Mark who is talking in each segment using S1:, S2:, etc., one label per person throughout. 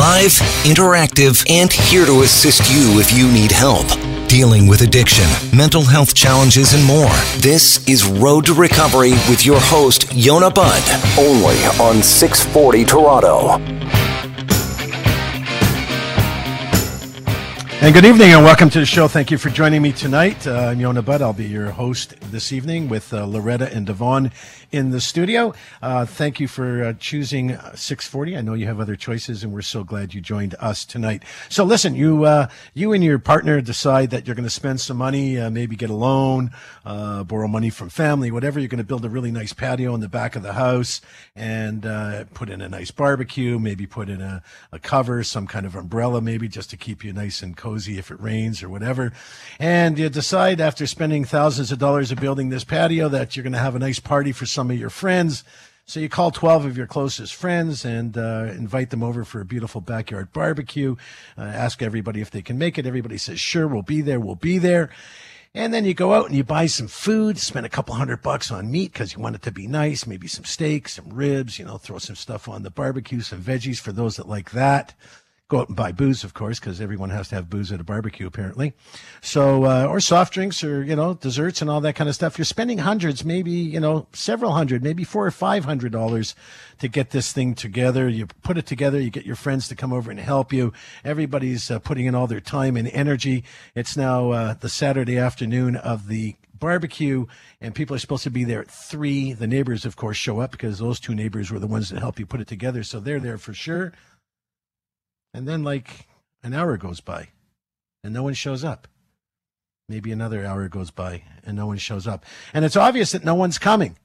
S1: Live, interactive, and here to assist you if you need help. Dealing with addiction, mental health challenges, and more. This is Road to Recovery with your host, Yonah Budd, only on 640 Toronto.
S2: And good evening and welcome to the show. Thank you for joining me tonight. Uh, I'm Yonah Budd. I'll be your host this evening with uh, Loretta and Devon in the studio. Uh, thank you for uh, choosing 640. I know you have other choices and we're so glad you joined us tonight. So listen, you, uh, you and your partner decide that you're going to spend some money, uh, maybe get a loan, borrow money from family, whatever. You're going to build a really nice patio in the back of the house and put in a nice barbecue, maybe put in a, a cover, some kind of umbrella, maybe just to keep you nice and cozy cozy if it rains or whatever. And you decide after spending thousands of dollars of building this patio that you're going to have a nice party for some of your friends. So you call 12 of your closest friends and uh, invite them over for a beautiful backyard barbecue. Uh, ask everybody if they can make it. Everybody says, sure, we'll be there. We'll be there. And then you go out and you buy some food, spend a couple hundred bucks on meat because you want it to be nice, maybe some steak, some ribs, you know, throw some stuff on the barbecue, some veggies for those that like that go out and buy booze, of course, because everyone has to have booze at a barbecue, apparently. So, uh, or soft drinks or, you know, desserts and all that kind of stuff. You're spending hundreds, maybe, you know, several hundred, maybe four or five hundred dollars to get this thing together. You put it together, you get your friends to come over and help you. Everybody's uh, putting in all their time and energy. It's now uh, the Saturday afternoon of the barbecue and people are supposed to be there at three. The neighbors, of course, show up because those two neighbors were the ones that helped you put it together. So they're there for sure. And then, like, an hour goes by and no one shows up. Maybe another hour goes by and no one shows up. And it's obvious that no one's coming.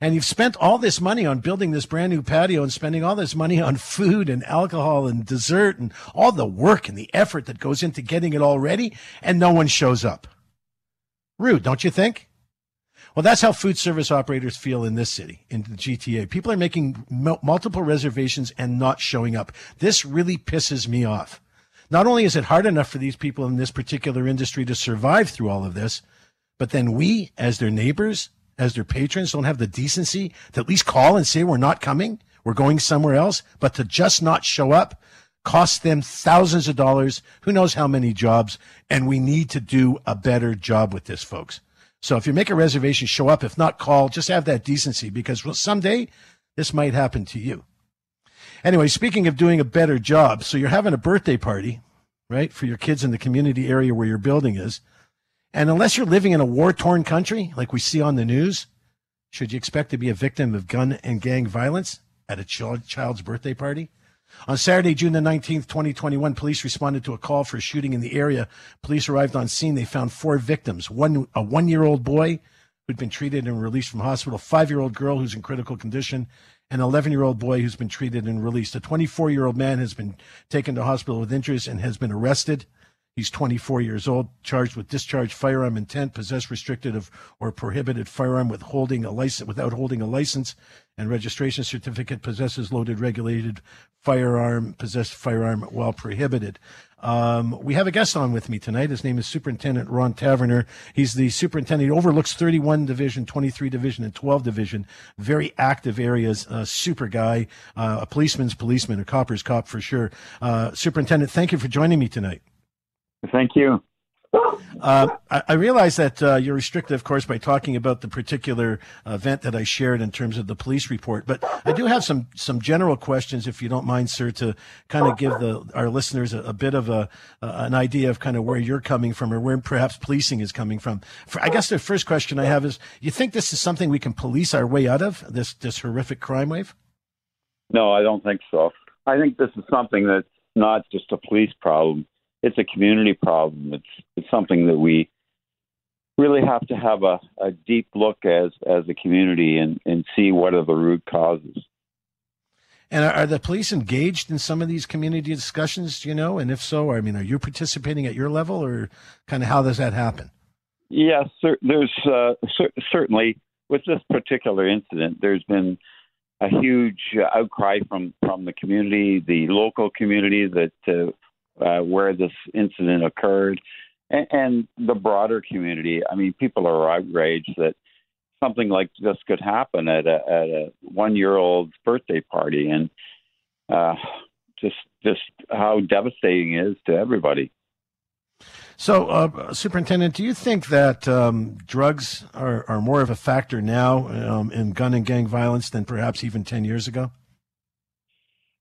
S2: And you've spent all this money on building this brand new patio and spending all this money on food and alcohol and dessert and all the work and the effort that goes into getting it all ready, and no one shows up. Rude, don't you think? Well, that's how food service operators feel in this city, in the GTA. People are making m- multiple reservations and not showing up. This really pisses me off. Not only is it hard enough for these people in this particular industry to survive through all of this, but then we, as their neighbors, as their patrons, don't have the decency to at least call and say we're not coming, we're going somewhere else, but to just not show up costs them thousands of dollars, who knows how many jobs, and we need to do a better job with this, folks. So if you make a reservation, show up. If not, call. Just have that decency because well, someday this might happen to you. Anyway, speaking of doing a better job, so you're having a birthday party, right, for your kids in the community area where your building is. And unless you're living in a war torn country like we see on the news, should you expect to be a victim of gun and gang violence at a child's birthday party? On Saturday, June the 19th, 2021, police responded to a call for a shooting in the area. Police arrived on scene. They found four victims one, a one year old boy who'd been treated and released from hospital, a five year old girl who's in critical condition, an 11 year old boy who's been treated and released. A 24 year old man has been taken to hospital with injuries and has been arrested. He's 24 years old, charged with discharge firearm intent, possess restricted of or prohibited firearm with holding a license without holding a license and registration certificate, possesses loaded regulated firearm, possessed firearm while prohibited. Um, we have a guest on with me tonight. His name is Superintendent Ron Taverner. He's the superintendent. He overlooks 31 division, 23 division, and 12 division. Very active areas. Uh, super guy. Uh, a policeman's policeman, a copper's cop for sure. Uh, superintendent, thank you for joining me tonight.
S3: Thank you.
S2: Uh, I, I, realize that uh, you're restricted, of course, by talking about the particular event that I shared in terms of the police report. But I do have some some general questions, if you don't mind, sir, to kind of give the our listeners a, a bit of a an idea of kind of where you're coming from, or where perhaps policing is coming from. For, I guess the first question I have is: You think this is something we can police our way out of this this horrific crime wave?
S3: No, I don't think so. I think this is something that's not just a police problem it's a community problem. It's it's something that we really have to have a, a deep look as as a community and, and see what are the root causes.
S2: And are, are the police engaged in some of these community discussions? You know, and if so, I mean, are you participating at your level, or kind of how does that happen?
S3: Yes, there's uh, certainly with this particular incident, there's been a huge outcry from from the community, the local community that uh, uh, where this incident occurred, and, and the broader community. I mean, people are outraged that something like this could happen at a, at a one year old's birthday party, and uh, just just how devastating it is to everybody.
S2: So, uh, Superintendent, do you think that um, drugs are, are more of a factor now um, in gun and gang violence than perhaps even 10 years ago?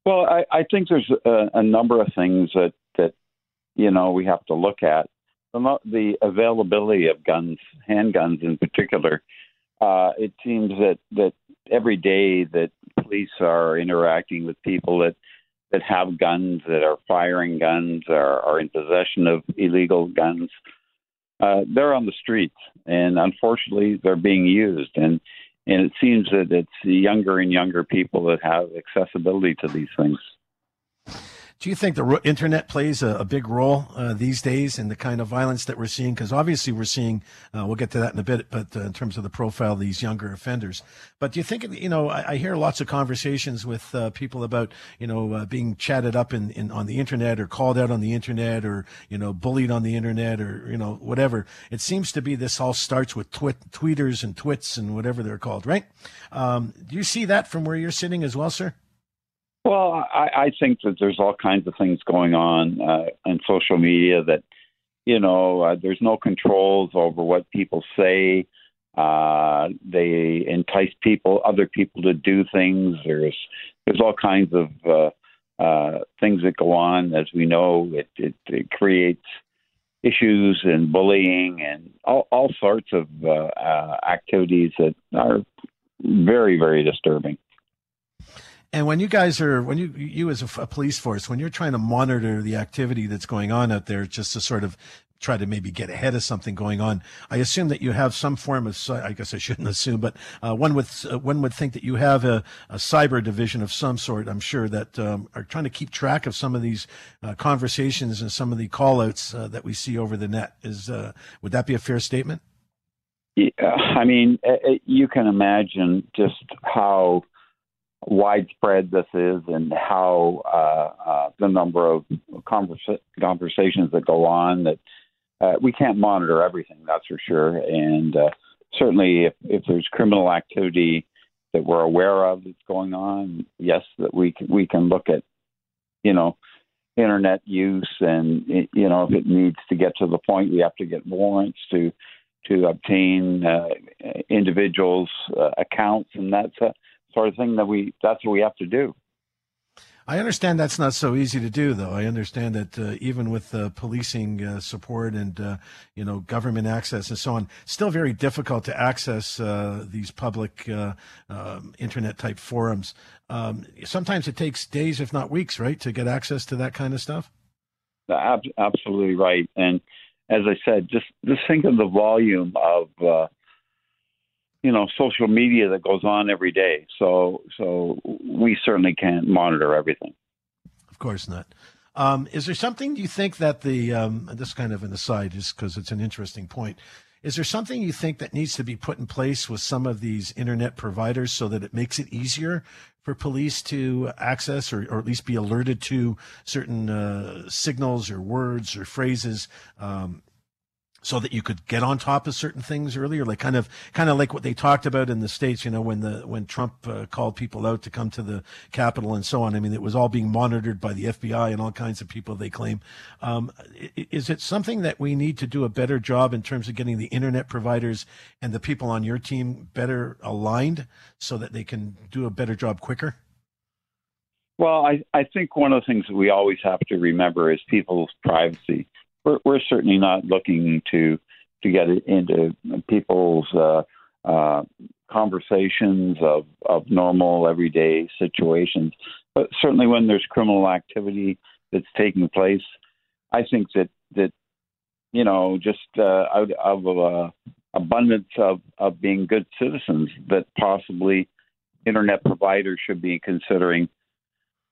S3: Well, I, I think there's a, a, number of things that, that, you know, we have to look at. The, the availability of guns, handguns in particular, uh, it seems that, that every day that police are interacting with people that that have guns, that are firing guns, are, are in possession of illegal guns. Uh, they're on the streets, and unfortunately, they're being used. and And it seems that it's younger and younger people that have accessibility to these things.
S2: Do you think the internet plays a, a big role uh, these days in the kind of violence that we're seeing? Because obviously we're seeing, uh, we'll get to that in a bit, but uh, in terms of the profile of these younger offenders. But do you think, you know, I, I hear lots of conversations with uh, people about, you know, uh, being chatted up in, in, on the internet or called out on the internet or, you know, bullied on the internet or, you know, whatever. It seems to be this all starts with twit, tweeters and twits and whatever they're called, right? Um, do you see that from where you're sitting as well, sir?
S3: Well, I, I think that there's all kinds of things going on uh, on social media that, you know, uh, there's no controls over what people say. Uh, they entice people, other people, to do things. There's there's all kinds of uh, uh, things that go on. As we know, it, it, it creates issues and bullying and all, all sorts of uh, uh, activities that are very, very disturbing.
S2: And when you guys are, when you, you as a, a, police force, when you're trying to monitor the activity that's going on out there, just to sort of try to maybe get ahead of something going on, I assume that you have some form of, I guess I shouldn't assume, but uh, one would uh, one would think that you have a, a, cyber division of some sort. I'm sure that um, are trying to keep track of some of these uh, conversations and some of the callouts uh, that we see over the net. Is uh, would that be a fair statement?
S3: Yeah, I mean, you can imagine just how widespread this is and how uh, uh, the number of conversa- conversations that go on that uh, we can't monitor everything, that's for sure. And uh, certainly, if, if there's criminal activity that we're aware of that's going on, yes, that we can, we can look at, you know, internet use and you know if it needs to get to the point we have to get warrants to to obtain uh, individuals' uh, accounts, and that's a sort of thing that we that's what we have to do.
S2: I understand that's not so easy to do, though. I understand that uh, even with uh, policing uh, support and uh, you know government access and so on, still very difficult to access uh, these public uh, um, internet type forums. Um, sometimes it takes days, if not weeks, right, to get access to that kind of stuff.
S3: Absolutely right, and as I said, just just think of the volume of you know social media that goes on every day. So so we certainly can't monitor everything.
S2: Of course not. Um, is there something you think that the um, this kind of an aside, is because it's an interesting point. Is there something you think that needs to be put in place with some of these internet providers so that it makes it easier for police to access or, or at least be alerted to certain uh, signals or words or phrases um, so that you could get on top of certain things earlier, like kind of kind of like what they talked about in the states. You know, when the when Trump uh, called people out to come to the Capitol and so on. I mean, it was all being monitored by the FBI and all kinds of people. They claim. Um, is it something that we need to do a better job in terms of getting the internet providers and the people on your team better aligned so that they can do a better job quicker?
S3: Well, I, I think one of the things that we always have to remember is people's privacy we're, we're certainly not looking to to get into people's uh, uh, conversations of, of normal everyday situations. But certainly, when there's criminal activity that's taking place, I think that that you know just uh, out of uh, abundance of, of being good citizens, that possibly internet providers should be considering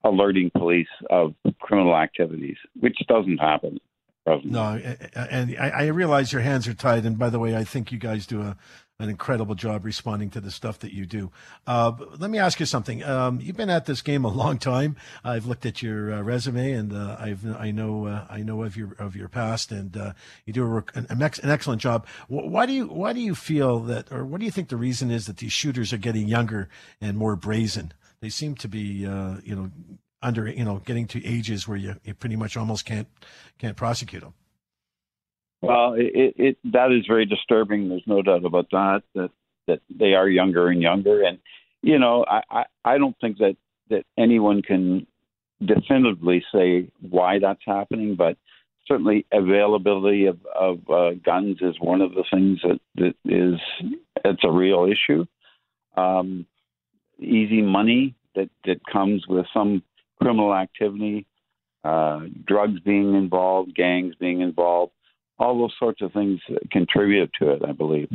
S3: alerting police of criminal activities, which doesn't happen.
S2: No, and I realize your hands are tied. And by the way, I think you guys do a, an incredible job responding to the stuff that you do. Uh, let me ask you something. Um, you've been at this game a long time. I've looked at your uh, resume, and uh, I've I know uh, I know of your of your past, and uh, you do a, an, an, excellent job. Why do you why do you feel that, or what do you think the reason is that these shooters are getting younger and more brazen? They seem to be, uh, you know, under you know getting to ages where you, you pretty much almost can't can't prosecute them.
S3: Well, it, it that is very disturbing. There's no doubt about that. That that they are younger and younger, and you know, I I, I don't think that that anyone can definitively say why that's happening, but certainly availability of, of uh, guns is one of the things that, that is it's a real issue. Um, easy money that, that comes with some criminal activity, uh, drugs being involved, gangs being involved, all those sorts of things contribute to it, I believe.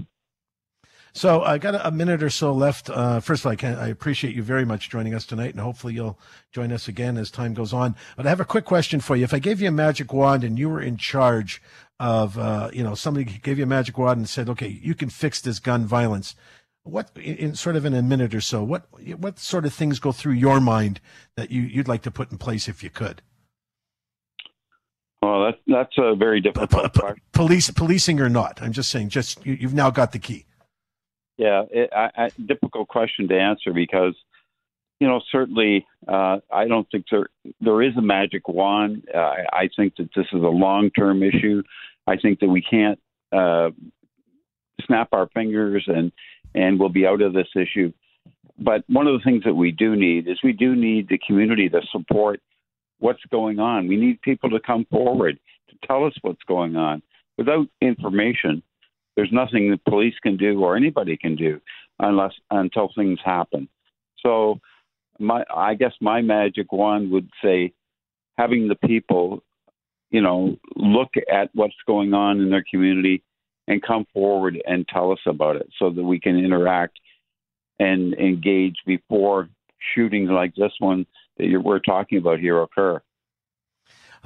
S2: So I got a minute or so left. Uh, first of all, I, can, I, appreciate you very much joining us tonight, and hopefully you'll join us again as time goes on. But I have a quick question for you. If I gave you a magic wand and you were in charge of, uh, you know, somebody gave you a magic wand and said, "Okay, you can fix this gun violence," what, in sort of in a minute or so, what what sort of things go through your mind that you you'd like to put in place if you could?
S3: Well, that's that's a very difficult p- p-
S2: Police, policing or not, I'm just saying. Just you, you've now got the key.
S3: Yeah, it, I, I, difficult question to answer because, you know, certainly uh, I don't think there there is a magic wand. Uh, I, I think that this is a long term issue. I think that we can't uh, snap our fingers and and we'll be out of this issue. But one of the things that we do need is we do need the community to support what's going on. We need people to come forward to tell us what's going on. Without information, there's nothing the police can do or anybody can do unless until things happen. So my I guess my magic wand would say having the people, you know, look at what's going on in their community and come forward and tell us about it so that we can interact and engage before shootings like this one that we're talking about here occur.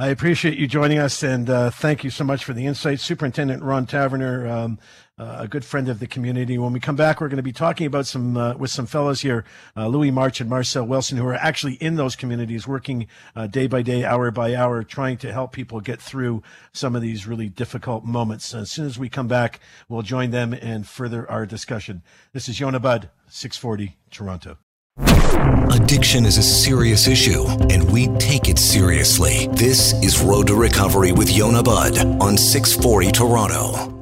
S2: I appreciate you joining us, and uh, thank you so much for the insight, Superintendent Ron Taverner, um, uh, a good friend of the community. When we come back, we're going to be talking about some uh, with some fellows here, uh, Louis March and Marcel Wilson, who are actually in those communities, working uh, day by day, hour by hour, trying to help people get through some of these really difficult moments. As soon as we come back, we'll join them and further our discussion. This is Yonah Budd, 640 Toronto.
S1: Addiction is a serious issue, and we take it seriously. This is Road to Recovery with Yonah Budd on 640 Toronto.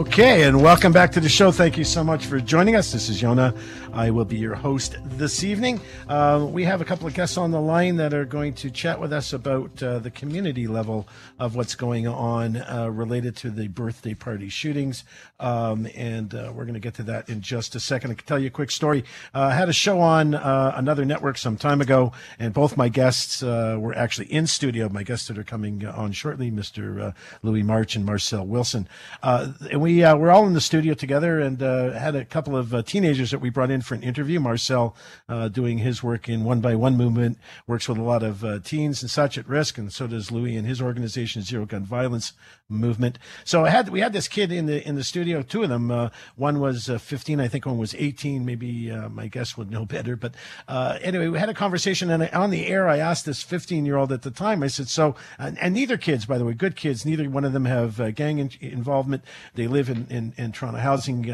S2: Okay, and welcome back to the show. Thank you so much for joining us. This is Yonah. I will be your host this evening. Uh, we have a couple of guests on the line that are going to chat with us about uh, the community level of what's going on uh, related to the birthday party shootings. Um, and uh, we're going to get to that in just a second. I can tell you a quick story. Uh, I had a show on uh, another network some time ago, and both my guests were actually in studio. My guests that are coming on shortly, Mr. Louis March and Marcel Wilson. and we we're all in the studio together and had a couple of teenagers that we brought in in for an interview. Marcel, uh, doing his work in One by One movement, works with a lot of uh, teens and such at risk, and so does Louis and his organization, Zero Gun Violence Movement. So I had we had this kid in the in the studio. Two of them. Uh, one was uh, 15, I think. One was 18. Maybe uh, my guest would know better. But uh, anyway, we had a conversation, and on the air, I asked this 15 year old at the time. I said, "So," and, and, neither kids, by the way, good kids. Neither one of them have gang in- involvement. They live in in, in Toronto housing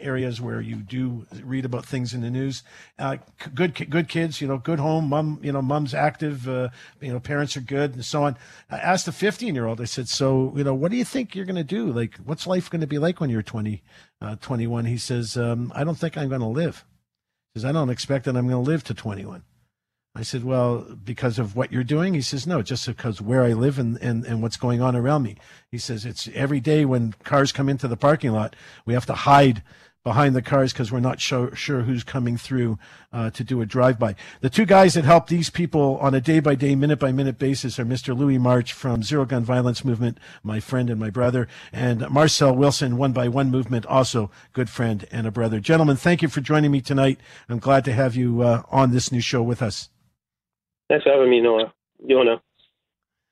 S2: areas where you do read about things in the news. Uh, good, good kids, you know, good home. Mom, you know, mom's active. Uh, you know, parents are good, and so on. I asked the 15 year old. I said, "So, you know, what do you think you're going to do? Like, what's life going to be like when you're 20, uh, 21?" He says, um, "I don't think I'm going to live." He says, "I don't expect that I'm going to live to 21." I said, Well, because of what you're doing? He says, No, just because where I live and, and, and what's going on around me. He says, It's every day when cars come into the parking lot, we have to hide behind the cars because we're not sure, sure who's coming through uh, to do a drive-by. The two guys that help these people on a day-by-day, minute-by-minute basis are Mr. Louis March from Zero Gun Violence Movement, my friend and my brother, and Marcel Wilson, One by One Movement, also good friend and a brother. Gentlemen, thank you for joining me tonight. I'm glad to have you uh, on this new show with us.
S4: Thanks for having me, Noah. Yonah.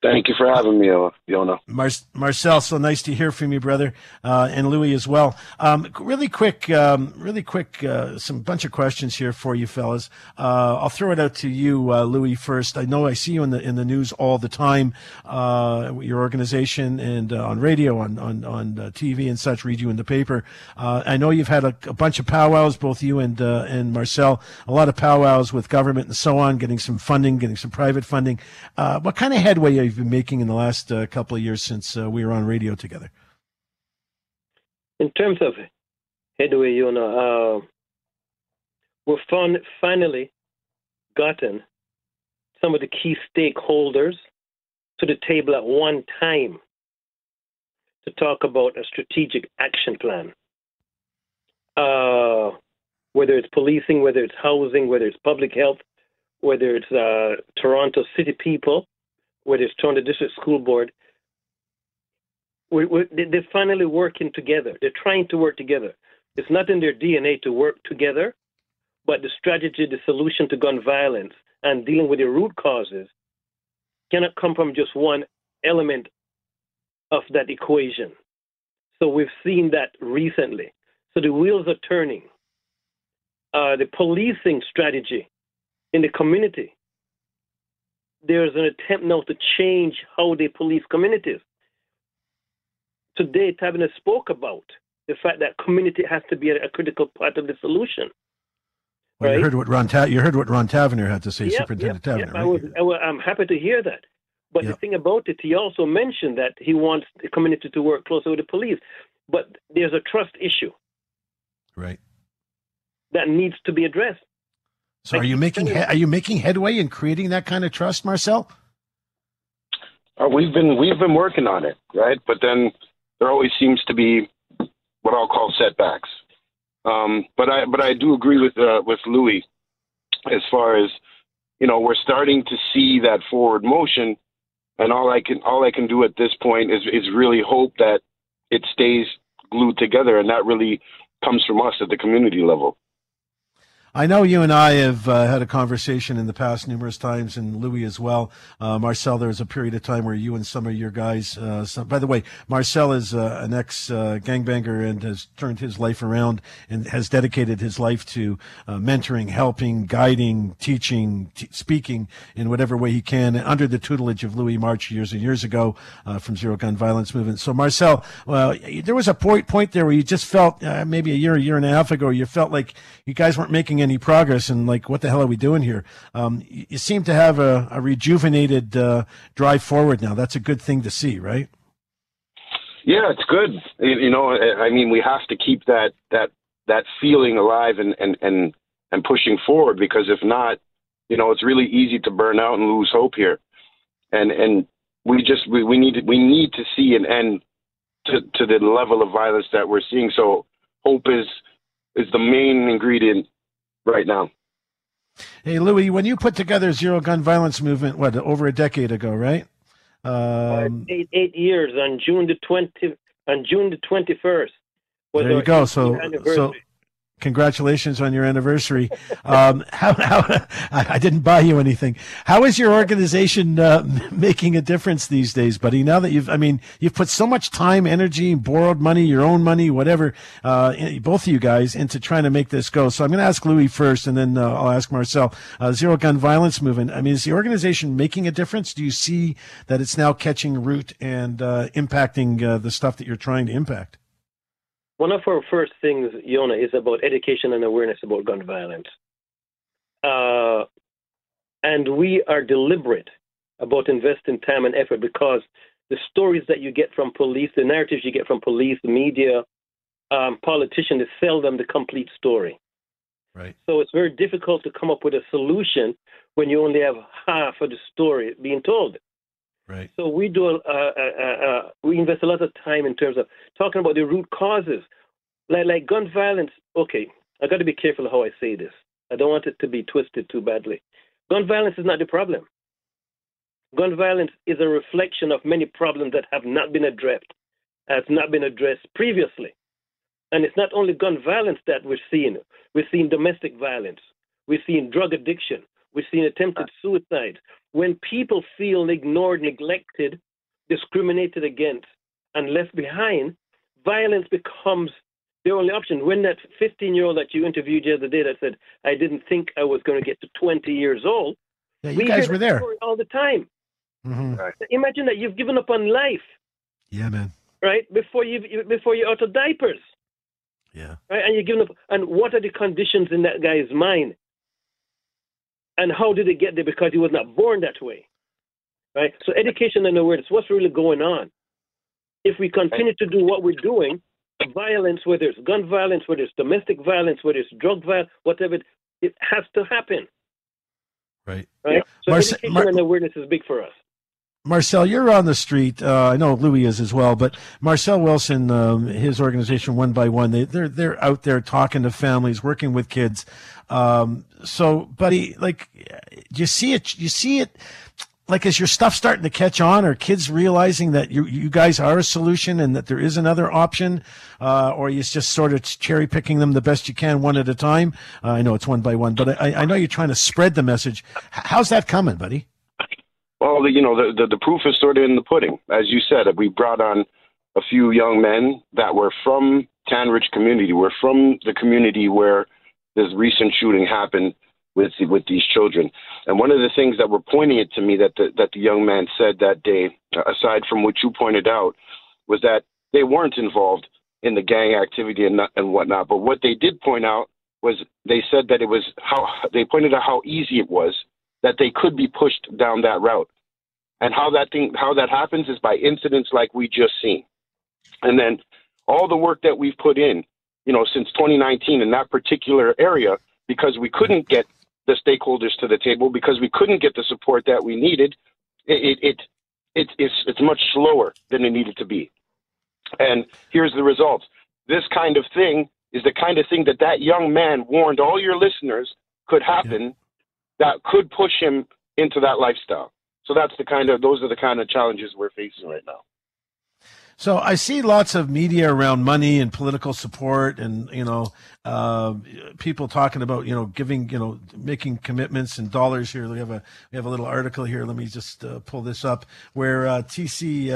S4: Thank you for having me, Yonah.
S2: Mar- Marcel, so nice to hear from you, brother, uh, and Louis as well. Um, really quick, um, really quick, uh, some bunch of questions here for you, fellas. Uh, I'll throw it out to you, uh, Louis, first. I know I see you in the in the news all the time, uh, your organization, and uh, on radio, on on on TV and such. Read you in the paper. I know you've had a, a, bunch of powwows, both you and and Marcel. A lot of powwows with government and so on, getting some funding, getting some private funding. what kind of headway are you've been making in the last uh, couple of years since uh, we were on radio together?
S5: In terms of headway, you know, uh, we've finally gotten some of the key stakeholders to the table at one time to talk about a strategic action plan. Uh, whether it's policing, whether it's housing, whether it's public health, whether it's uh, Toronto City people, whether it's Toronto District School Board, we, we, they're finally working together. They're trying to work together. It's not in their DNA to work together, but the strategy, the solution to gun violence, and dealing with the root causes cannot come from just one element of that equation. So we've seen that recently. So the wheels are turning. Uh, the policing strategy in the community there's an attempt now to change how they police communities. Today, Taverner spoke about the fact that community has to be a, a critical part of the solution.
S2: Well, right? you heard what Ron Ta- you heard what Ron Taverner had to say, yep, Superintendent
S5: yep,
S2: Taverner.
S5: Yep. Right? I was, I am happy to hear that. But the thing about it, he also mentioned that he wants the community to work closer with the police. But there's a trust issue.
S2: Right.
S5: That needs to be addressed.
S2: So are you making he- are you making headway in creating that kind of trust, Marcel?
S4: Uh, we've been we've been working on it, right? But then there always seems to be what I'll call setbacks. Um, but I but I do agree with uh, with Louis as far as you know we're starting to see that forward motion, and all I can all I can do at this point is is really hope that it stays glued together, and that really comes from us at the community level.
S2: I know you and I have uh, had a conversation in the past numerous times, and Louis as well. Uh, Marcel, there was a period of time where you and some of your guys. Uh, some, by the way, Marcel is uh, an ex uh, gangbanger and has turned his life around and has dedicated his life to uh, mentoring, helping, guiding, teaching, t- speaking in whatever way he can, under the tutelage of Louis March years and years ago from Zero Gun Violence Movement. So, Marcel, well, there was a point point there where you just felt maybe a year, a year and a half ago, you felt like you guys weren't making any progress and like what the hell are we doing here? Um, you, you, seem to have a, a rejuvenated uh, drive forward now. That's a good thing to see right?
S4: Yeah it's good. You know i mean we have to keep that that that feeling alive and and and, and pushing forward because if not you know it's really easy to burn out and lose hope here. And and we just we, we need we need to see an end to, to the level of violence that we're seeing. So hope is is the main ingredient right now.
S2: Hey, Louis, when you put together Zero Gun Violence Movement, what over a decade ago, right?
S5: Um, eight, eight years on June the twenty on June the twenty first.
S2: There you go. So, so Congratulations on your anniversary. Um, how, how, I didn't buy you anything. How is your organization uh, making a difference these days, buddy? Now that you've, I mean, you've put so much time, energy, borrowed money, your own money, whatever, uh, both of you guys, into trying to make this go. So I'm going to ask Louis first, and then uh, I'll ask Marcel. Uh, Zero Gun Violence Movement. I mean, is the organization making a difference? Do you see that it's now catching root and uh, impacting uh, the stuff that you're trying to impact?
S5: One of our first things, Yonah, is about education and awareness about gun violence. Uh, and we are deliberate about investing time and effort because the stories that you get from police, the narratives you get from police, the media, um, politicians, they sell them the complete story.
S2: Right.
S5: So it's very difficult to come up with a solution when you only have half of the story being told.
S2: Right.
S5: So we do a, a, a, we invest a lot of time in terms of talking about the root causes, like like gun violence. Okay, I got to be careful how I say this. I don't want it to be twisted too badly. Gun violence is not the problem. Gun violence is a reflection of many problems that have not been addressed, has not been addressed previously. And it's not only gun violence that we're seeing. We're seeing domestic violence. We're seeing drug addiction. We've seen attempted suicide. When people feel ignored, neglected, discriminated against, and left behind, violence becomes the only option. When that 15 year old that you interviewed the other day that said, I didn't think I was going to get to 20 years old,
S2: yeah, you guys were there
S5: all the time.
S2: Mm-hmm.
S5: Right. Imagine that you've given up on life.
S2: Yeah, man.
S5: Right before you before you're out of diapers.
S2: Yeah.
S5: Right, and you're giving up. And what are the conditions in that guy's mind? And how did it get there? Because he was not born that way. Right. So education and awareness. What's really going on? If we continue to do what we're doing, violence, whether it's gun violence, whether it's domestic violence, whether it's drug violence, whatever, it has to happen.
S2: Right.
S5: Right. Yeah. So Marce- education Mar- and awareness is big for us.
S2: Marcel, you're on the street. Uh, I know Louis is as well, but Marcel Wilson, um, his organization, One by One, they, they're they're out there talking to families, working with kids. Um, so, buddy, like, you see it? You see it? Like, is your stuff starting to catch on? or kids realizing that you you guys are a solution and that there is another option, uh, or you just sort of cherry picking them the best you can, one at a time? Uh, I know it's one by one, but I, I know you're trying to spread the message. How's that coming, buddy?
S4: Well, the, you know, the, the, the proof is sort of in the pudding. As you said, we brought on a few young men that were from Tandridge community. We're from the community where this recent shooting happened with with these children. And one of the things that were pointing it to me that the, that the young man said that day, uh, aside from what you pointed out, was that they weren't involved in the gang activity and, and whatnot. But what they did point out was they said that it was how they pointed out how easy it was that they could be pushed down that route. And how that thing how that happens is by incidents like we just seen. And then all the work that we've put in, you know, since 2019 in that particular area, because we couldn't get the stakeholders to the table, because we couldn't get the support that we needed, it, it, it, it it's, it's much slower than it needed to be. And here's the results. This kind of thing is the kind of thing that that young man warned all your listeners could happen that could push him into that lifestyle. So that's the kind of those are the kind of challenges we're facing right now.
S2: So I see lots of media around money and political support, and you know, uh, people talking about you know giving you know making commitments and dollars here. We have a we have a little article here. Let me just uh, pull this up where uh, TC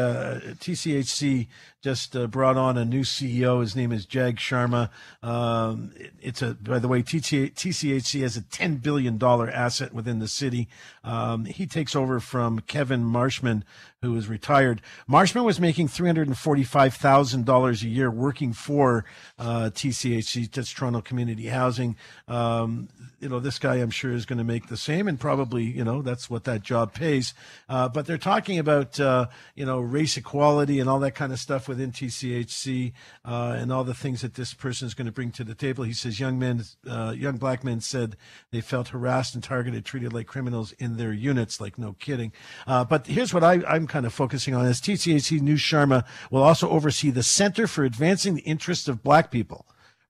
S2: TCHC just uh, brought on a new CEO. His name is Jag Sharma. Um, it, it's a, by the way, TT, TCHC has a $10 billion asset within the city. Um, he takes over from Kevin Marshman, who is retired. Marshman was making $345,000 a year working for uh, TCHC, that's Toronto Community Housing. Um, you know, this guy I'm sure is going to make the same, and probably, you know, that's what that job pays. Uh, but they're talking about, uh, you know, race equality and all that kind of stuff within TCHC uh, and all the things that this person is going to bring to the table. He says young men, uh, young black men said they felt harassed and targeted, treated like criminals in their units. Like, no kidding. Uh, but here's what I, I'm kind of focusing on: is TCHC New Sharma will also oversee the Center for Advancing the Interests of Black People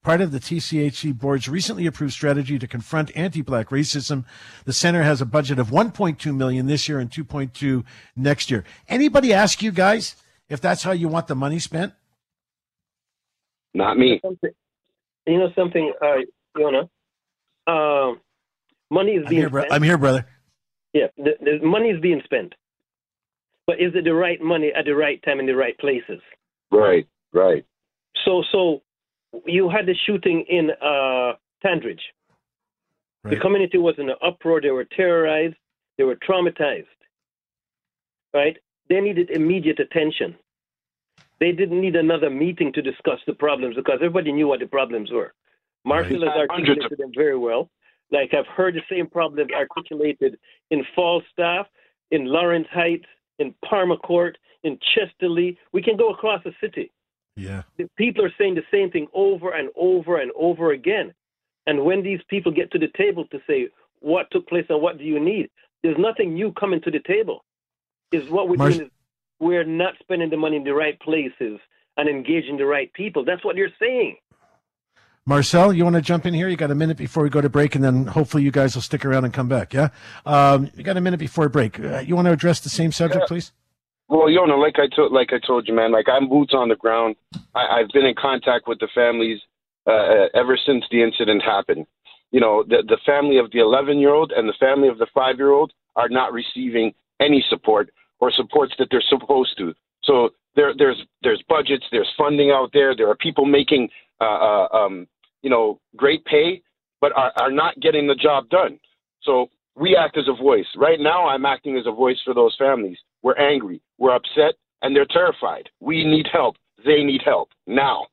S2: part of the TCHC board's recently approved strategy to confront anti-black racism. The center has a budget of 1.2 million this year and 2.2 next year. Anybody ask you guys if that's how you want the money spent?
S4: Not me.
S5: You know something, uh, Yonah? Uh, money is being
S2: I'm here,
S5: spent.
S2: I'm here, brother.
S5: Yeah, the, the money is being spent. But is it the right money at the right time in the right places?
S4: Right, right.
S5: So, so you had the shooting in uh, Tandridge. Right. The community was in an uproar. They were terrorized. They were traumatized. Right? They needed immediate attention. They didn't need another meeting to discuss the problems because everybody knew what the problems were. Marshall right. has articulated them very well. Like I've heard the same problems articulated in Falstaff, in Lawrence Heights, in Parma Court, in Chester Le. We can go across the city.
S2: Yeah.
S5: People are saying the same thing over and over and over again. And when these people get to the table to say what took place and what do you need, there's nothing new coming to the table. Is what we're Mar- doing is we're not spending the money in the right places and engaging the right people. That's what you're saying.
S2: Marcel, you want to jump in here? You got a minute before we go to break, and then hopefully you guys will stick around and come back. Yeah, um, you got a minute before break. Uh, you want to address the same subject, yeah. please?
S4: Well, you know, like I told, like I told you, man, like I'm boots on the ground. I, I've been in contact with the families uh, uh, ever since the incident happened. you know, the, the family of the 11 year old and the family of the five year old are not receiving any support or supports that they're supposed to. So there, there's there's budgets, there's funding out there. There are people making, uh, uh, um, you know, great pay, but are, are not getting the job done. So we act as a voice. Right now, I'm acting as a voice for those families. We're angry, we're upset, and they're terrified. We need help. They need help now.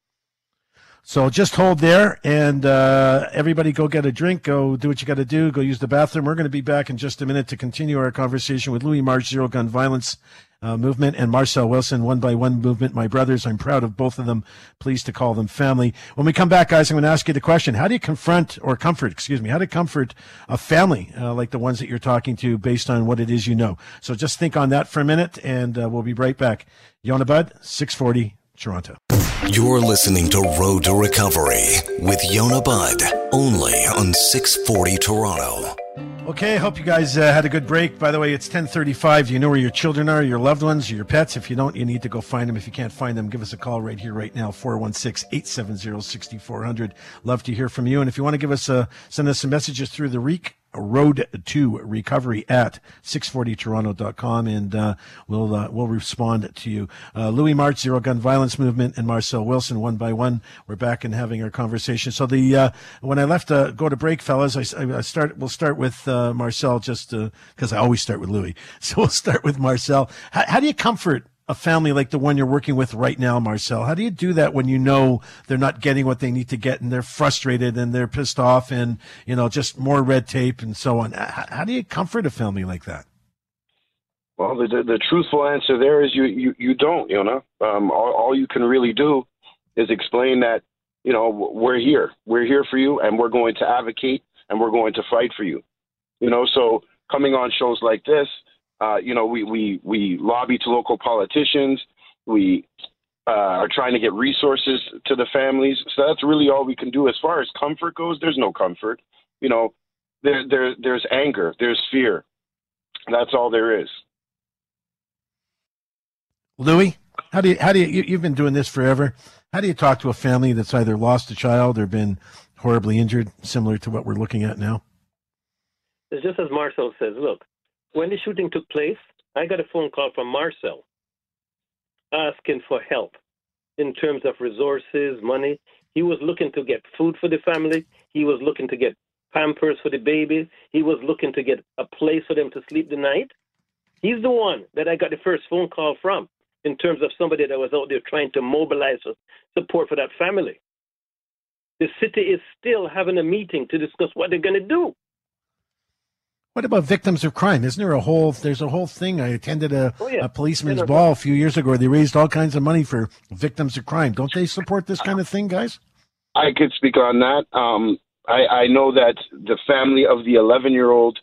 S2: So just hold there, and uh, everybody go get a drink, go do what you got to do, go use the bathroom. We're going to be back in just a minute to continue our conversation with Louis March, Zero Gun Violence uh, Movement, and Marcel Wilson, One by One Movement. My brothers, I'm proud of both of them. Pleased to call them family. When we come back, guys, I'm going to ask you the question: How do you confront or comfort? Excuse me. How you comfort a family uh, like the ones that you're talking to, based on what it is you know? So just think on that for a minute, and uh, we'll be right back. Yonah Budd, 640 Toronto.
S1: You're listening to Road to Recovery with Yonah Budd, only on 640 Toronto.
S2: Okay, hope you guys uh, had a good break. By the way, it's 10:35. Do you know where your children are, your loved ones, your pets? If you don't, you need to go find them. If you can't find them, give us a call right here, right now, 416-870-6400. Love to hear from you. And if you want to give us a, send us some messages through the REEK road to recovery at 640toronto.com and uh, we'll uh, we'll respond to you. Uh, louis march zero gun violence movement and marcel wilson one by one. We're back and having our conversation. So the uh, when i left uh, go to break fellas i, I start we'll start with uh, marcel just because i always start with louis. So we'll start with marcel. How, how do you comfort a family like the one you're working with right now, Marcel? How do you do that when you know they're not getting what they need to get and they're frustrated and they're pissed off and, you know, just more red tape and so on? How, do you comfort a family like that?
S4: Well, the, the, the truthful answer there is you, you, you don't, you know. Um, all, all you can really do is explain that, you know, we're here. We're here for you and we're going to advocate and we're going to fight for you. You know, so coming on shows like this – uh, you know, we, we, we lobby to local politicians. We uh, are trying to get resources to the families. So that's really all we can do. As far as comfort goes, there's no comfort. You know, there, there, there's anger, there's fear. That's all there is.
S2: Louis, how do you, how do you, you, you've been doing this forever. How do you talk to a family that's either lost a child or been horribly injured, similar to what we're looking at now?
S5: It's just as Marcel says, look, when the shooting took place, I got a phone call from Marcel asking for help in terms of resources, money. He was looking to get food for the family. He was looking to get pampers for the baby. He was looking to get a place for them to sleep the night. He's the one that I got the first phone call from in terms of somebody that was out there trying to mobilize support for that family. The city is still having a meeting to discuss what they're going to do.
S2: What about victims of crime? Isn't there a whole? There's a whole thing. I attended a, oh, yeah. a policeman's yeah, ball a few years ago. They raised all kinds of money for victims of crime. Don't they support this kind of thing, guys?
S4: I could speak on that. Um, I, I know that the family of the 11 year old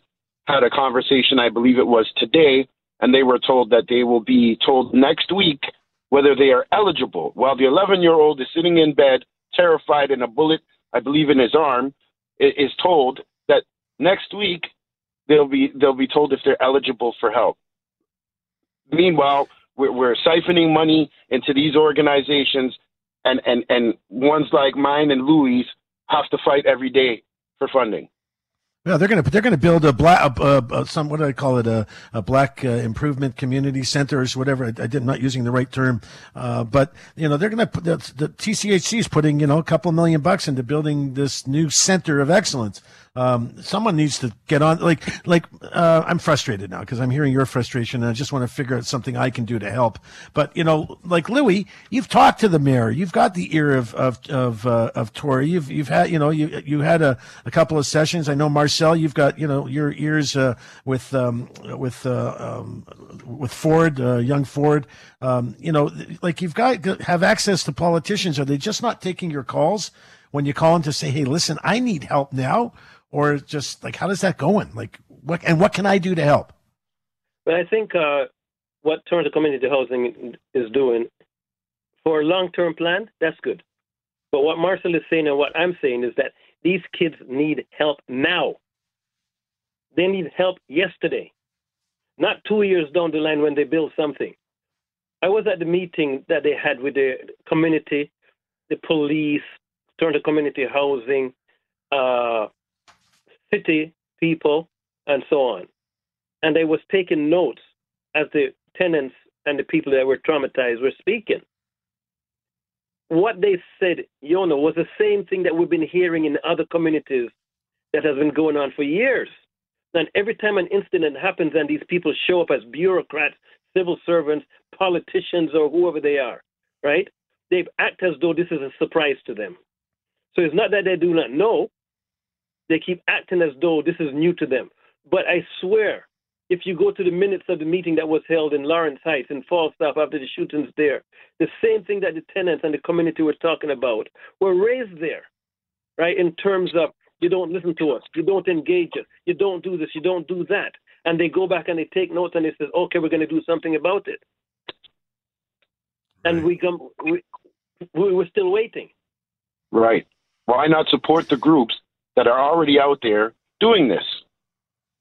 S4: had a conversation. I believe it was today, and they were told that they will be told next week whether they are eligible. While the 11 year old is sitting in bed, terrified, and a bullet, I believe, in his arm, is told that next week they'll be they'll be told if they're eligible for help. Meanwhile, we're, we're siphoning money into these organizations, and, and, and ones like mine and Louis have to fight every day for funding.
S2: Yeah, they're gonna they're gonna build a black uh, uh, some what do I call it a, a black uh, improvement community centers whatever I, I did not using the right term, uh, but you know they're gonna put the, the TCHC is putting you know a couple million bucks into building this new center of excellence um, someone needs to get on. Like, like uh, I'm frustrated now because I'm hearing your frustration, and I just want to figure out something I can do to help. But you know, like Louis, you've talked to the mayor, you've got the ear of of of, uh, of Tory. You've you've had you know you you had a, a couple of sessions. I know Marcel, you've got you know your ears uh, with um, with uh, um, with Ford, uh, young Ford. Um, you know, like you've got have access to politicians. Are they just not taking your calls? when you call them to say, "Hey, listen, I need help now," or just like how does that going? Like what and what can I do to help?
S5: But I think uh, what Toronto Community Housing is doing for a long-term plan, that's good. But what Marcel is saying and what I'm saying is that these kids need help now. They need help yesterday, not two years down the line when they build something. I was at the meeting that they had with the community, the police, Toronto Community Housing, uh, city people, and so on. And I was taking notes as the tenants and the people that were traumatized were speaking. What they said, Yonah, was the same thing that we've been hearing in other communities that has been going on for years. And every time an incident happens and these people show up as bureaucrats, civil servants, politicians, or whoever they are, right? They act as though this is a surprise to them. So it's not that they do not know. They keep acting as though this is new to them. But I swear, if you go to the minutes of the meeting that was held in Lawrence Heights in Falstaff after the shootings there, the same thing that the tenants and the community were talking about were raised there, right? In terms of you don't listen to us, you don't engage us, you don't do this, you don't do that. And they go back and they take notes and they say, okay, we're going to do something about it. And we come, we, we we're still waiting.
S4: Right. Why not support the groups that are already out there doing this?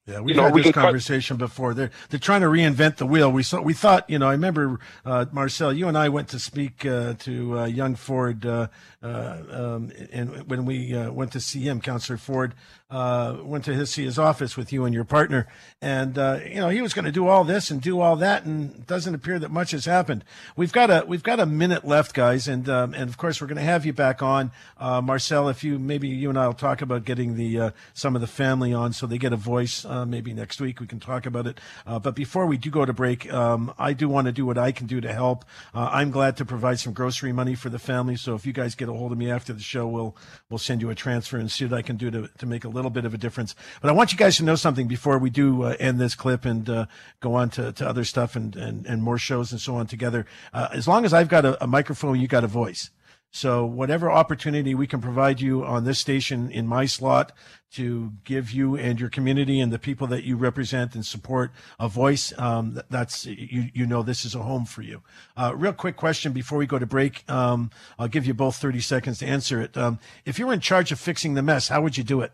S2: Yeah, we've you know, had we this conversation cut- before. They're they're trying to reinvent the wheel. We saw, we thought, you know, I remember uh, Marcel, you and I went to speak uh, to uh, young Ford, uh, uh, um, and when we uh, went to see him, Councillor Ford went to his see his office with you and your partner, and you know he was going to do all this and do all that, and it doesn't appear that much has happened. We've got a we've got a minute left, guys, and um, and of course we're going to have you back on, Marcel. If you maybe you and I will talk about getting the some of the family on so they get a voice. Uh, maybe next week we can talk about it. Uh, but before we do go to break, um, I do want to do what I can do to help. Uh, I'm glad to provide some grocery money for the family. So if you guys get a hold of me after the show, we'll we'll send you a transfer and see what I can do to, to make a little bit of a difference. But I want you guys to know something before we do uh, end this clip and uh, go on to, to other stuff and, and, and more shows and so on together. Uh, as long as I've got a, a microphone, you got a voice. So whatever opportunity we can provide you on this station in my slot to give you and your community and the people that you represent and support a voice, um, that's you you know this is a home for you. Uh, real quick question before we go to break. Um, I'll give you both 30 seconds to answer it. Um, if you were in charge of fixing the mess, how would you do it?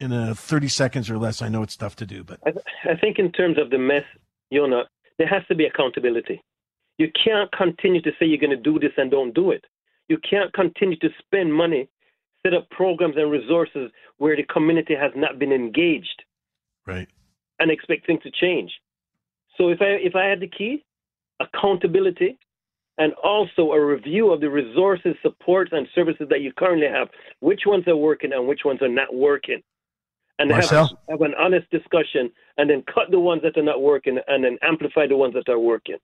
S2: In a 30 seconds or less. I know it's tough to do, but
S5: I, th- I think in terms of the mess, you know, there has to be accountability. You can't continue to say you're going to do this and don't do it. You can't continue to spend money, set up programs and resources where the community has not been engaged.
S2: Right.
S5: And expect things to change. So if I if I had the key, accountability, and also a review of the resources, supports, and services that you currently have, which ones are working and which ones are not working. And have, have an honest discussion and then cut the ones that are not working and then amplify the ones that are working.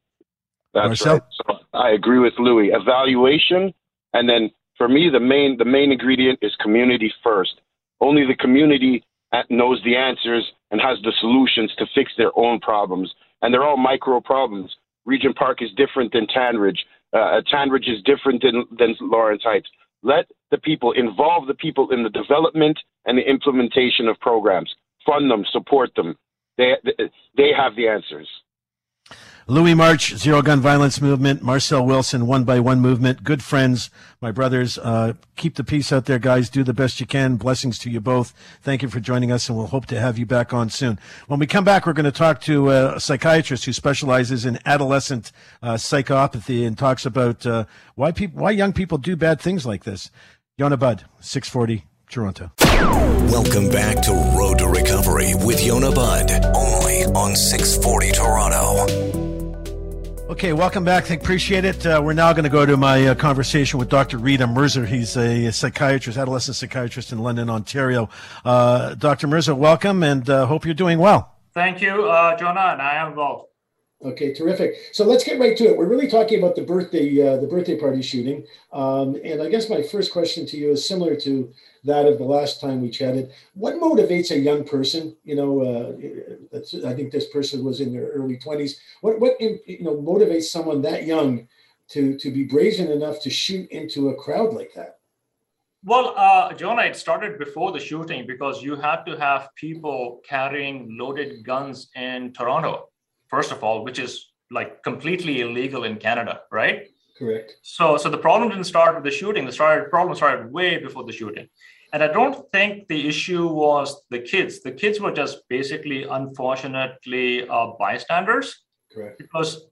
S4: That's Marcel? right. So I agree with Louie. Evaluation and then for me, the main the main ingredient is community first. Only the community knows the answers and has the solutions to fix their own problems, and they're all micro problems. Regent Park is different than Tandridge. Uh, Tandridge is different than, than Lawrence Heights. Let the people involve the people in the development and the implementation of programs. Fund them, support them. They they have the answers.
S2: Louie March, Zero Gun Violence Movement, Marcel Wilson, One by One Movement, good friends, my brothers. Uh, keep the peace out there, guys. Do the best you can. Blessings to you both. Thank you for joining us, and we'll hope to have you back on soon. When we come back, we're going to talk to a psychiatrist who specializes in adolescent uh, psychopathy and talks about uh, why people, why young people do bad things like this. Yonah Budd, 640, Toronto.
S1: Welcome back to Road to Recovery with Yonah Budd, only on 640 Toronto.
S2: Okay, welcome back. I appreciate it. Uh, we're now going to go to my uh, conversation with Dr. Rida Mirza. He's a psychiatrist, adolescent psychiatrist in London, Ontario. Uh, Dr. Mercer, welcome, and uh, hope you're doing well.
S6: Thank you, uh, Jonah, and I am well.
S2: Okay, terrific. So let's get right to it. We're really talking about the birthday, uh, the birthday party shooting, um, and I guess my first question to you is similar to that of the last time we chatted. What motivates a young person? You know, uh, I think this person was in their early twenties. What what you know motivates someone that young to to be brazen enough to shoot into a crowd like that?
S6: Well, uh, Jonah, it started before the shooting because you had to have people carrying loaded guns in Toronto, first of all, which is like completely illegal in Canada, right?
S2: Correct.
S6: So, so the problem didn't start with the shooting. The started problem started way before the shooting. And I don't think the issue was the kids. The kids were just basically, unfortunately, uh, bystanders.
S2: Correct.
S6: Because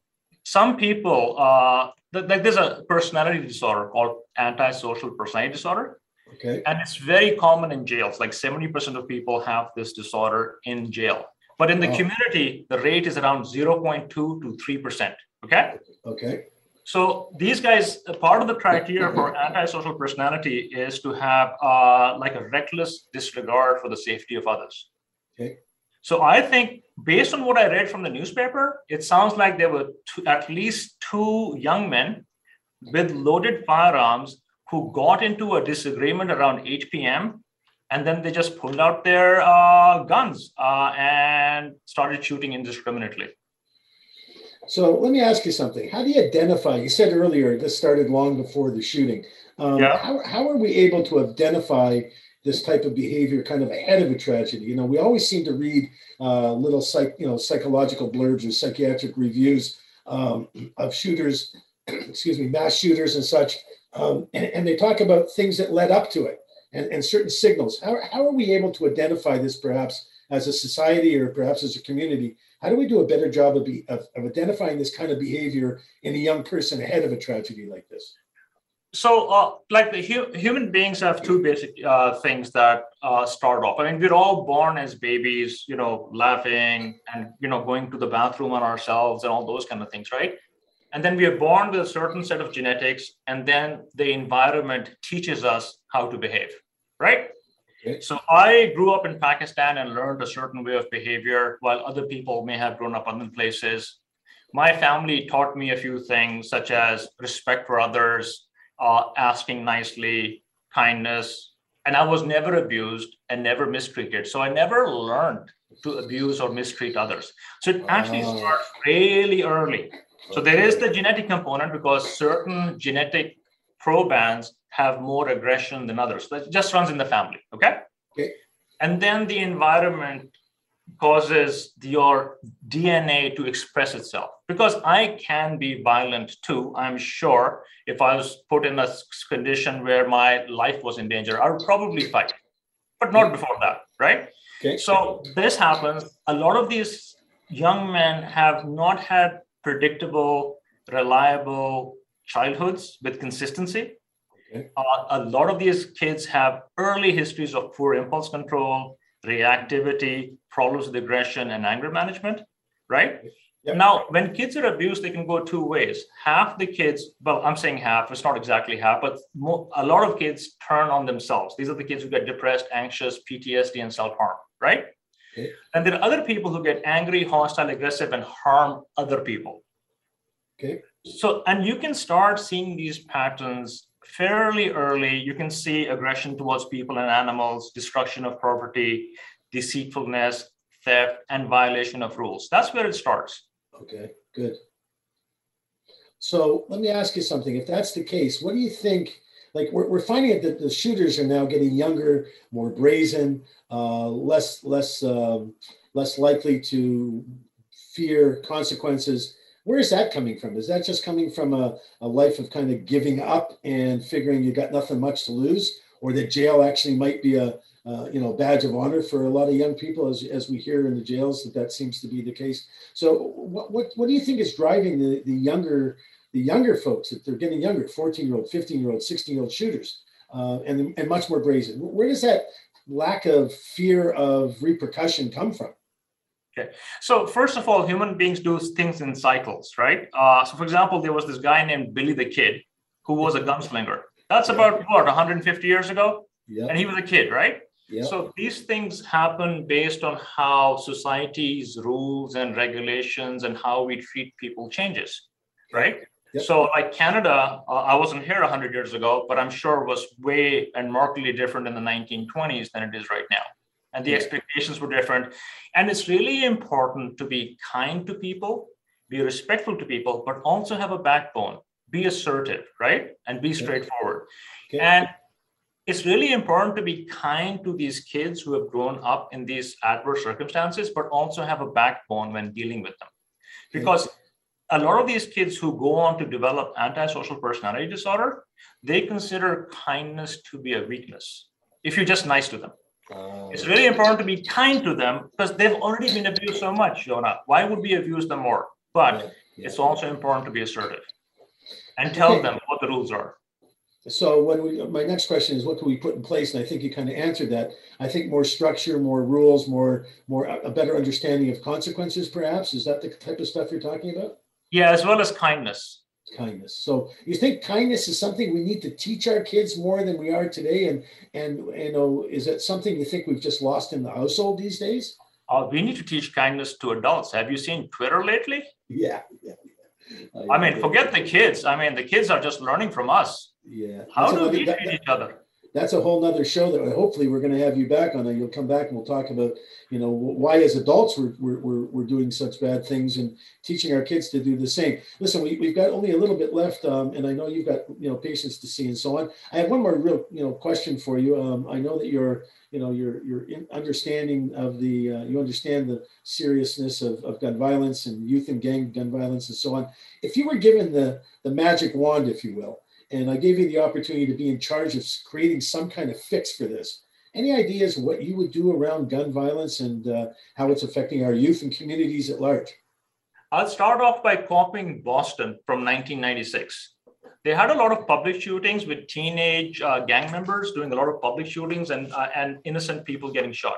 S6: some people, uh, like there's a personality disorder called antisocial personality disorder.
S2: Okay.
S6: And it's very common in jails. Like 70% of people have this disorder in jail. But in the
S2: Wow.
S6: community, the rate is around 0.2 to 3%. Okay.
S2: Okay.
S6: So these guys, part of the criteria for antisocial personality is to have uh, like a reckless disregard for the safety of others.
S2: Okay.
S6: So I think, based on what I read from the newspaper, it sounds like there were two, at least two young men with loaded firearms who got into a disagreement around 8 p.m. and then they just pulled out their uh, guns uh, and started shooting indiscriminately.
S2: So let me ask you something. How do you identify? You said earlier this started long before the shooting. Um,
S6: Yeah.
S2: how, how are we able to identify this type of behavior kind of ahead of a tragedy? You know, we always seem to read uh, little psych, you know, psychological blurbs or psychiatric reviews um, of shooters, excuse me, mass shooters and such, um, and, and they talk about things that led up to it and, and certain signals. How, how are we able to identify this perhaps as a society or perhaps as a community? How do we do a better job of, be, of, of identifying this kind of behavior in a young person ahead of a tragedy like this?
S6: So, uh, like the hu- human beings have two basic uh, things that uh, start off. I mean, we're all born as babies, you know, laughing and you know going to the bathroom on ourselves and all those kind of things, right? And then we are born with a certain set of genetics, and then the environment teaches us how to behave, right? So I grew up in Pakistan and learned a certain way of behavior, while other people may have grown up other places. My family taught me a few things, such as respect for others, uh, asking nicely, kindness, and I was never abused and never mistreated. So I never learned to abuse or mistreat others. So it actually
S2: Oh.
S6: starts really early. So there is the genetic component because certain genetic probands have more aggression than others. That just runs in the family. Okay.
S2: Okay.
S6: And then the environment causes your DNA to express itself because I can be violent too. I'm sure if I was put in a condition where my life was in danger, I would probably fight, but not before that, right?
S2: Okay.
S6: So this happens. A lot of these young men have not had predictable, reliable childhoods with consistency.
S2: Okay.
S6: Uh, a lot of these kids have early histories of poor impulse control, reactivity, problems with aggression, and anger management, right?
S2: Yep.
S6: Now, when kids are abused, they can go two ways. Half the kids, well, I'm saying half, it's not exactly half, but mo- a lot of kids turn on themselves. These are the kids who get depressed, anxious, PTSD, and self harm, right?
S2: Okay.
S6: And there are other people who get angry, hostile, aggressive, and harm other people.
S2: Okay.
S6: So, and you can start seeing these patterns fairly early. You can see aggression towards people and animals, destruction of property, deceitfulness, theft, and violation of rules. That's where it starts.
S2: Okay, good. So let me ask you something. If that's the case, what do you think? Like we're, we're finding that the shooters are now getting younger, more brazen, uh, less less um, less likely to fear consequences. Where is that coming from? Is that just coming from a, a life of kind of giving up and figuring you got nothing much to lose, or that jail actually might be a uh, you know badge of honor for a lot of young people, as as we hear in the jails that that seems to be the case. So what what, what do you think is driving the, the younger the younger folks that they're getting younger, 14 year old, 15 year old, 16 year old shooters, uh, and and much more brazen? Where does that lack of fear of repercussion come from?
S6: So, first of all, human beings do things in cycles, right? Uh, so, for example, there was this guy named Billy the Kid who was a gunslinger. That's about what 150 years ago,
S2: Yeah,
S6: and he was a kid, right?
S2: yeah,
S6: So these things happen based on how society's rules and regulations and how we treat people changes, right? So like Canada, uh, I wasn't here 100 years ago, but I'm sure was way and markedly different in the 1920s than it is right now. And the
S2: Yeah.
S6: expectations were different. And it's really important to be kind to people, be respectful to people, but also have a backbone, be assertive, right? And be straightforward.
S2: Okay.
S6: And it's really important to be kind to these kids who have grown up in these adverse circumstances, but also have a backbone when dealing with them. Because a lot of these kids who go on to develop antisocial personality disorder, they consider kindness to be a weakness if you're just nice to them.
S2: Uh,
S6: It's really important to be kind to them because they've already been abused so much, Jonah. Why would we abuse them more? But
S2: yeah, yeah.
S6: it's also important to be assertive and tell
S2: Okay.
S6: them what the rules are.
S2: So when we, my next question is, what can we put in place? And I think you kind of answered that. I think more structure, more rules, more more a better understanding of consequences. Perhaps is that the type of stuff you're talking about?
S6: Yeah, as well as kindness.
S2: Kindness. So you think kindness is something we need to teach our kids more than we are today, and and you know, is it something you think we've just lost in the household these days?
S6: Uh, we need to teach kindness to adults. Have you seen Twitter lately?
S2: Yeah, yeah.
S6: I, I mean, forget the kids. I mean, the kids are just learning from us.
S2: Yeah.
S6: How do we treat each other?
S2: That's a whole nother show that hopefully we're going to have you back on. And you'll come back and we'll talk about, you know, why as adults we're, we're, we're, doing such bad things and teaching our kids to do the same. Listen, we, we've got only a little bit left. Um, and I know you've got, you know, patients to see and so on. I have one more real, you know, question for you. Um, I know that you're, you know, your, your understanding of the, uh, you understand the seriousness of, of gun violence and youth and gang gun violence and so on. If you were given the, the magic wand, if you will, and I gave you the opportunity to be in charge of creating some kind of fix for this. Any ideas what you would do around gun violence and uh, how it's affecting our youth and communities at large?
S6: I'll start off by copying Boston from 1996. They had a lot of public shootings with teenage uh, gang members doing a lot of public shootings and, uh, and innocent people getting shot.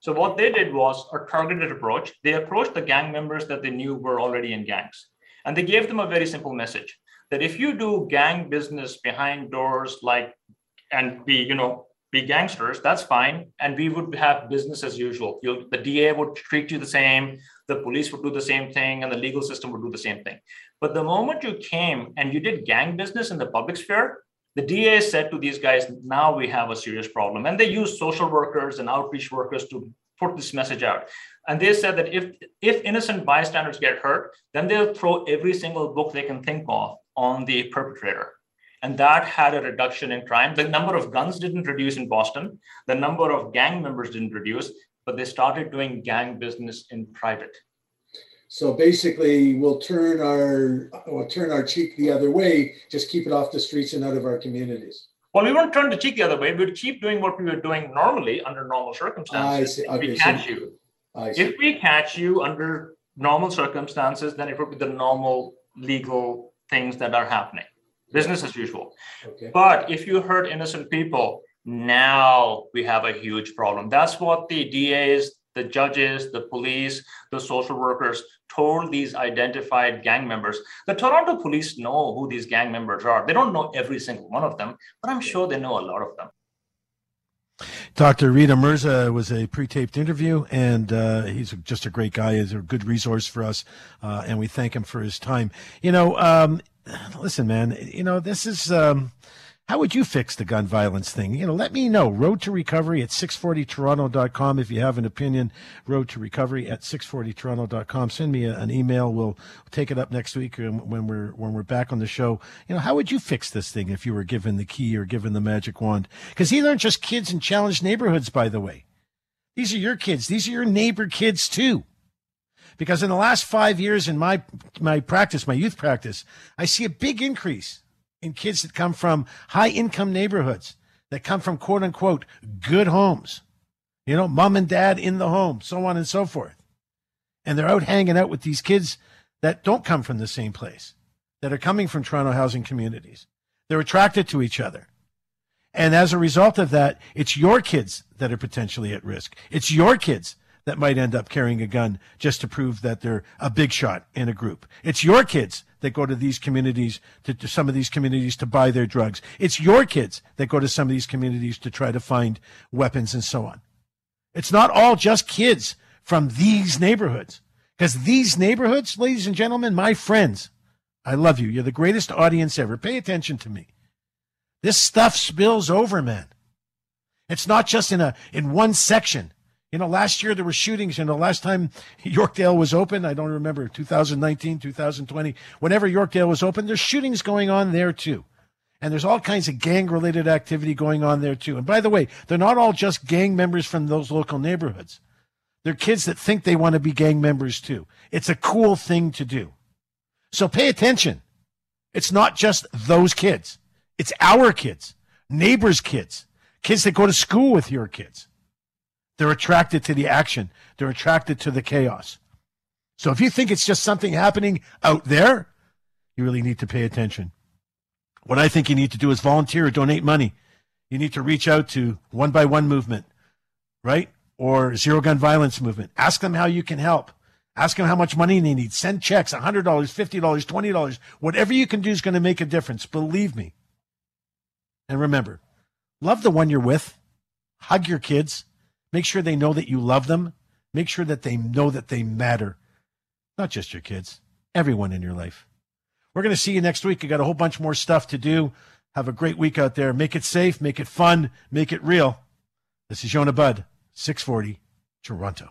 S6: So what they did was a targeted approach. They approached the gang members that they knew were already in gangs. And they gave them a very simple message that if you do gang business behind doors like and be you know be gangsters that's fine. And we would have business as usual. You'll, the da would treat you the same the police would do the same thing and the legal system would do the same thing. But the moment you came and you did gang business in the public sphere the da said to these guys now we have a serious problem. And they used social workers and outreach workers to put this message out. And they said that if if innocent bystanders get hurt then they'll throw every single book they can think of on the perpetrator. And that had a reduction in crime. The number of guns didn't reduce in Boston, the number of gang members didn't reduce, but they started doing gang business in private.
S2: So basically, we'll turn our we'll turn our cheek the other way. Just keep it off the streets and out of our communities.
S6: Well, we won't turn the cheek the other way. We would keep doing what we were doing normally under normal circumstances.
S2: Okay,
S6: if we catch so, you, if we catch you under normal circumstances, then it would be the normal legal things that are happening. Business as usual. Okay. But if you hurt innocent people, now we have a huge problem. That's what the DAs, the judges, the police, the social workers told these identified gang members. The Toronto police know who these gang members are. They don't know every single one of them, but I'm sure they know a lot of them.
S2: Dr. Rida Mirza was a pre-taped interview, and uh, he's just a great guy. He's a good resource for us, uh, and we thank him for his time. You know, um, listen, man. You know, this is. Um, how would you fix the gun violence thing? You know, let me know. Road to Recovery at 640toronto.com. If you have an opinion, Road to Recovery at 640toronto.com. Send me a, an email. We'll take it up next week when we're when we're back on the show. You know, how would you fix this thing if you were given the key or given the magic wand? Because these aren't just kids in challenged neighborhoods, by the way. These are your kids. These are your neighbor kids too because in the last five years in my my practice, my youth practice, I see a big increase in kids that come from high income neighborhoods, that come from quote unquote good homes, you know, mom and dad in the home, so on and so forth. And they're out hanging out with these kids that don't come from the same place, that are coming from Toronto housing communities. They're attracted to each other. And as a result of that, it's your kids that are potentially at risk. It's your kids that might end up carrying a gun just to prove that they're a big shot in a group. It's your kids that go to these communities, to, to, some of these communities to buy their drugs. It's your kids that go to some of these communities to try to find weapons and so on. It's not all just kids from these neighborhoods. Because these neighborhoods, ladies and gentlemen, my friends, I love you. You're the greatest audience ever. Pay attention to me. This stuff spills over, man. It's not just in a in one section. You know, last year there were shootings. You know, last time Yorkdale was open, I don't remember, 2019, 2020, whenever Yorkdale was open, there's shootings going on there too. And there's all kinds of gang related activity going on there too. And by the way, they're not all just gang members from those local neighborhoods. They're kids that think they want to be gang members too. It's a cool thing to do. So pay attention. It's not just those kids. It's our kids, neighbors' kids, kids that go to school with your kids. They're attracted to the action. They're attracted to the chaos. So if you think it's just something happening out there, you really need to pay attention. What I think you need to do is volunteer or donate money. You need to reach out to One by One Movement, right? Or Zero Gun Violence Movement. Ask them how you can help. Ask them how much money they need. Send checks $100, $50, $20. Whatever you can do is going to make a difference. Believe me. And remember, love the one you're with. Hug your kids. Make sure they know that you love them. Make sure that they know that they matter. Not just your kids, everyone in your life. We're going to see you next week. I got a whole bunch more stuff to do. Have a great week out there. Make it safe, make it fun, make it real. This is Yonah Budd, 640, Toronto.